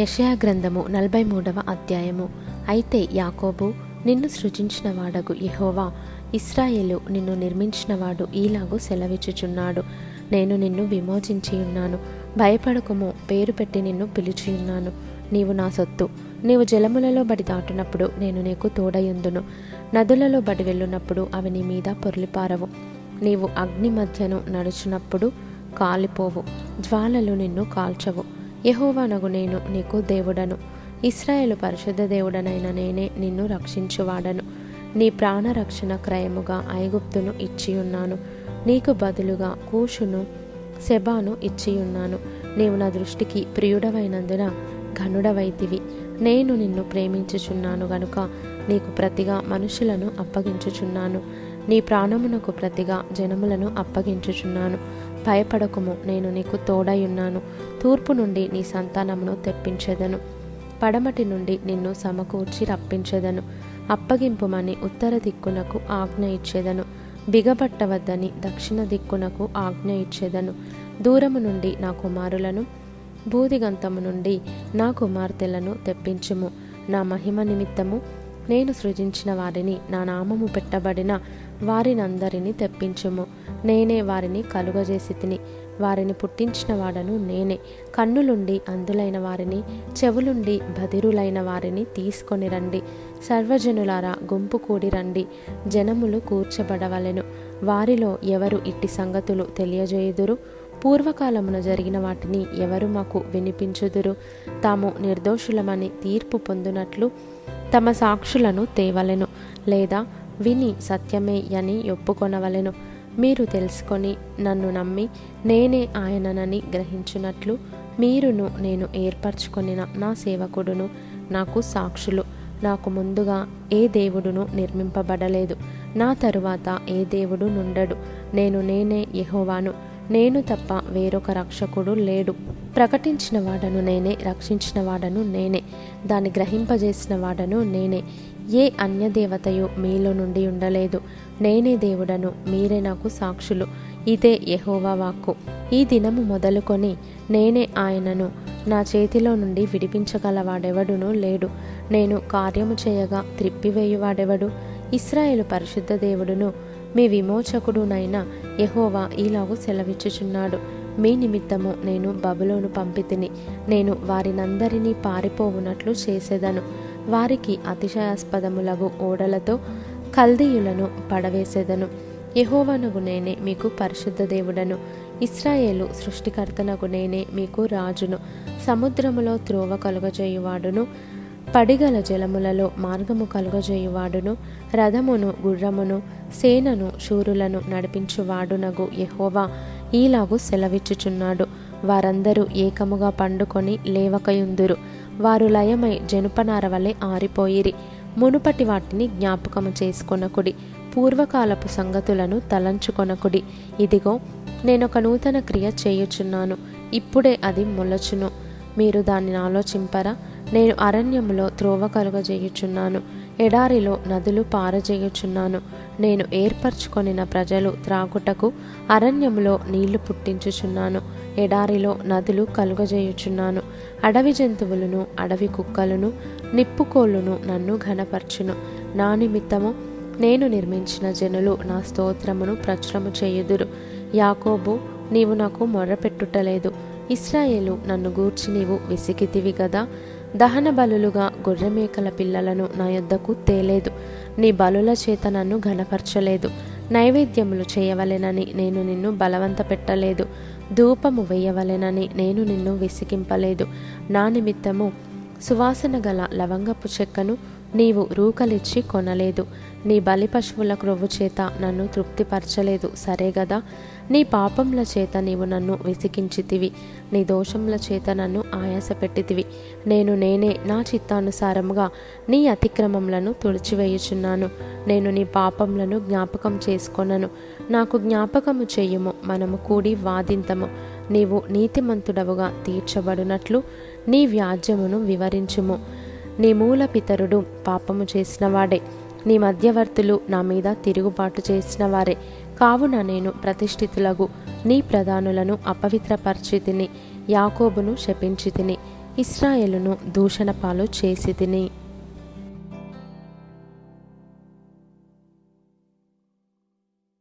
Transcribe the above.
యషయా గ్రంథము నలభై మూడవ అధ్యాయము. అయితే యాకోబు నిన్ను సృజించిన యహోవా ఇస్రాయేలు నిన్ను నిర్మించినవాడు ఈలాగు సెలవిచ్చుచున్నాడు. నేను నిన్ను విమోచించి ఉన్నాను. భయపడకము పేరు పెట్టి నిన్ను పిలిచి ఉన్నాను. నీవు నా సొత్తు. నీవు జలములలో బడి దాటునప్పుడు నేను నీకు తోడయుందును నదులలో బడి వెళ్ళునప్పుడు అవి నీ మీద పొర్లిపారవు. నీవు అగ్ని మధ్యను నడుచునప్పుడు కాలిపోవు. జ్వాలలు నిన్ను కాల్చవు. యహోవానగు నేను నీకు దేవుడను. ఇస్రాయేలు పరిశుద్ధ దేవుడనైన నేనే నిన్ను రక్షించువాడను. నీ ప్రాణ రక్షణ క్రయముగా ఐగుప్తును ఇచ్చియున్నాను. నీకు బదులుగా కూషును సెబాను ఇచ్చియున్నాను. నీవు నా దృష్టికి ప్రియుడవైనందున ఘనుడవైతివి. నేను నిన్ను ప్రేమించుచున్నాను గనుక నీకు ప్రతిగా మనుషులను అప్పగించుచున్నాను. నీ ప్రాణమునకు ప్రతిగా జనములను అప్పగించుచున్నాను. భయపడకుము నేను నీకు తోడయున్నాను తూర్పు నుండి నీ సంతానమును తెప్పించెదను. పడమటి నుండి నిన్ను సమకూర్చి రప్పించెదను. అప్పగింపుమని ఉత్తర దిక్కునకు ఆజ్ఞ ఇచ్చేదను. బిగబట్టవద్దని దక్షిణ దిక్కునకు ఆజ్ఞ ఇచ్చేదను. దూరము నుండి నా కుమారులను బూదిగంతము నుండి నా కుమార్తెలను తెప్పించుము. నా మహిమ నిమిత్తము నేను సృజించిన వారిని నా నామము పెట్టబడిన వారినందరినీ తెప్పించుము. నేనే వారిని కలుగజేసి తిని వారిని పుట్టించిన వాడను నేనే. కన్నులుండి అందులైన వారిని చెవులుండి బదిరులైన వారిని తీసుకొని రండి. సర్వజనులారా గుంపు కూడి రండి. జనములు కూర్చబడవలెను. వారిలో ఎవరు ఇట్టి సంగతులు తెలియజేయుదురు? పూర్వకాలమున జరిగిన వాటిని ఎవరు మాకు వినిపించుదురు? తాము నిర్దోషులమని తీర్పు పొందునట్లు తమ సాక్షులను తేవలెను. లేదా విని సత్యమే అని ఒప్పుకొనవలెను. మీరు తెలుసుకొని నన్ను నమ్మి నేనే ఆయననని గ్రహించినట్లు మీరును నేను ఏర్పరచుకొనిన నా సేవకుడును నాకు సాక్షులు నాకు ముందుగా ఏ దేవుడును నిర్మింపబడలేదు. నా తరువాత ఏ దేవుడు నుండడు. నేను నేనే యెహోవాను. నేను తప్ప వేరొక రక్షకుడు లేడు. ప్రకటించిన వాడను నేనే రక్షించిన వాడను నేనే. దాన్ని గ్రహింపజేసిన వాడను నేనే. ఏ అన్యదేవతయు మీలో నుండి ఉండలేదు. నేనే దేవుడను మీరే నాకు సాక్షులు. ఇదే యహోవా వాక్కు. ఈ దినము మొదలుకొని నేనే ఆయనను నా చేతిలో నుండి విడిపించగలవాడెవడునూ లేడు. నేను కార్యము చేయగా త్రిప్పివేయువాడెవడు? ఇస్రాయేలు పరిశుద్ధ దేవుడును మీ విమోచకుడునైన యహోవా ఇలాగు సెలవిచ్చుచున్నాడు. మీ నిమిత్తము నేను బబులోను పంపితిని. నేను వారినందరినీ పారిపోవునట్లు చేసేదను. వారికి అతిశయాస్పదములగు ఓడలతో కల్దీయులను పడవేసేదను. యహోవనగు నేనే మీకు పరిశుద్ధ దేవుడను. ఇస్రాయేలు సృష్టికర్తనగు నేనే మీకు రాజును. సముద్రములో త్రోవ కలుగజేయువాడును పడిగల జలములలో మార్గము కలుగజేయువాడును రథమును గుర్రమును సేనను శూరులను నడిపించువాడునగు యహోవా. ఈలాగు సెలవిచ్చుచున్నాడు. వారందరూ ఏకముగా పండుకొని లేవకయుందురు. వారు లయమై జనుపనార వలె ఆరిపోయిరి. మునుపటి వాటిని జ్ఞాపకము చేసుకొనకుడి. పూర్వకాలపు సంగతులను తలంచుకొనకుడి. ఇదిగో నేనొక నూతన క్రియ చేయుచున్నాను. ఇప్పుడే అది మొలచును. మీరు దానిని ఆలోచింపరా. నేను అరణ్యములో త్రోవ కలుగజేయుచున్నాను. ఎడారిలో నదులు పారజేయుచున్నాను. నేను ఏర్పరచుకొనిన ప్రజలు త్రాగుటకు అరణ్యములో నీళ్ళు పుట్టించుచున్నాను. ఎడారిలో నదులు కలుగజేయుచున్నాను. అడవి జంతువులను అడవి కుక్కలను నిప్పుకోళ్ళును నన్ను ఘనపరచును. నా నిమిత్తము నేను నిర్మించిన జనులు నా స్తోత్రమును ప్రచురము చేయుదురు. యాకోబు నీవు నాకు మొర్రపెట్టుటలేదు ఇస్రాయేలు నన్ను గూర్చి నీవు విసిగితివి గదా. దహన బలులుగా గొర్రెమేకల పిల్లలను నా యొద్దకు తేలేదు. నీ బలుల చేత నన్ను ఘనపరచలేదు. నైవేద్యములు చేయవలెనని నేను నిన్ను బలవంత పెట్టలేదు ధూపము వేయవలెనని నేను నిన్ను విసిగింపలేదు. నా నిమిత్తము సువాసన గల లవంగపు చెక్కను నీవు రూకలిచ్చి కొనలేదు. నీ బలి పశువుల క్రొవ్వు చేత నన్ను తృప్తిపరచలేదు. సరే గదా? నీ పాపంల చేత నీవు నన్ను విసికించితివి. నీ దోషంల చేత నన్ను ఆయాసపెట్టితివి. నేను నేనే నా చిత్తానుసారముగా నీ అతిక్రమములను తుడిచివేయుచున్నాను. నేను నీ పాపములను జ్ఞాపకం చేసుకొనను. నాకు జ్ఞాపకము చేయుము. మనము కూడి వాదింతము. నీవు నీతిమంతుడవుగా తీర్చబడినట్లు నీ వ్యాజ్యమును వివరించుము. నీ మూల పితరుడు పాపము చేసిన వాడే నీ మధ్యవర్తులు నా మీద తిరుగుబాటు చేసిన వారే కావున నేను ప్రతిష్ఠితులకు నీ ప్రధానులను అపవిత్రపరిచి తిని యాకోబును శపించి తిని ఇస్రాయేలును దూషణ పాలు చేసి తిని.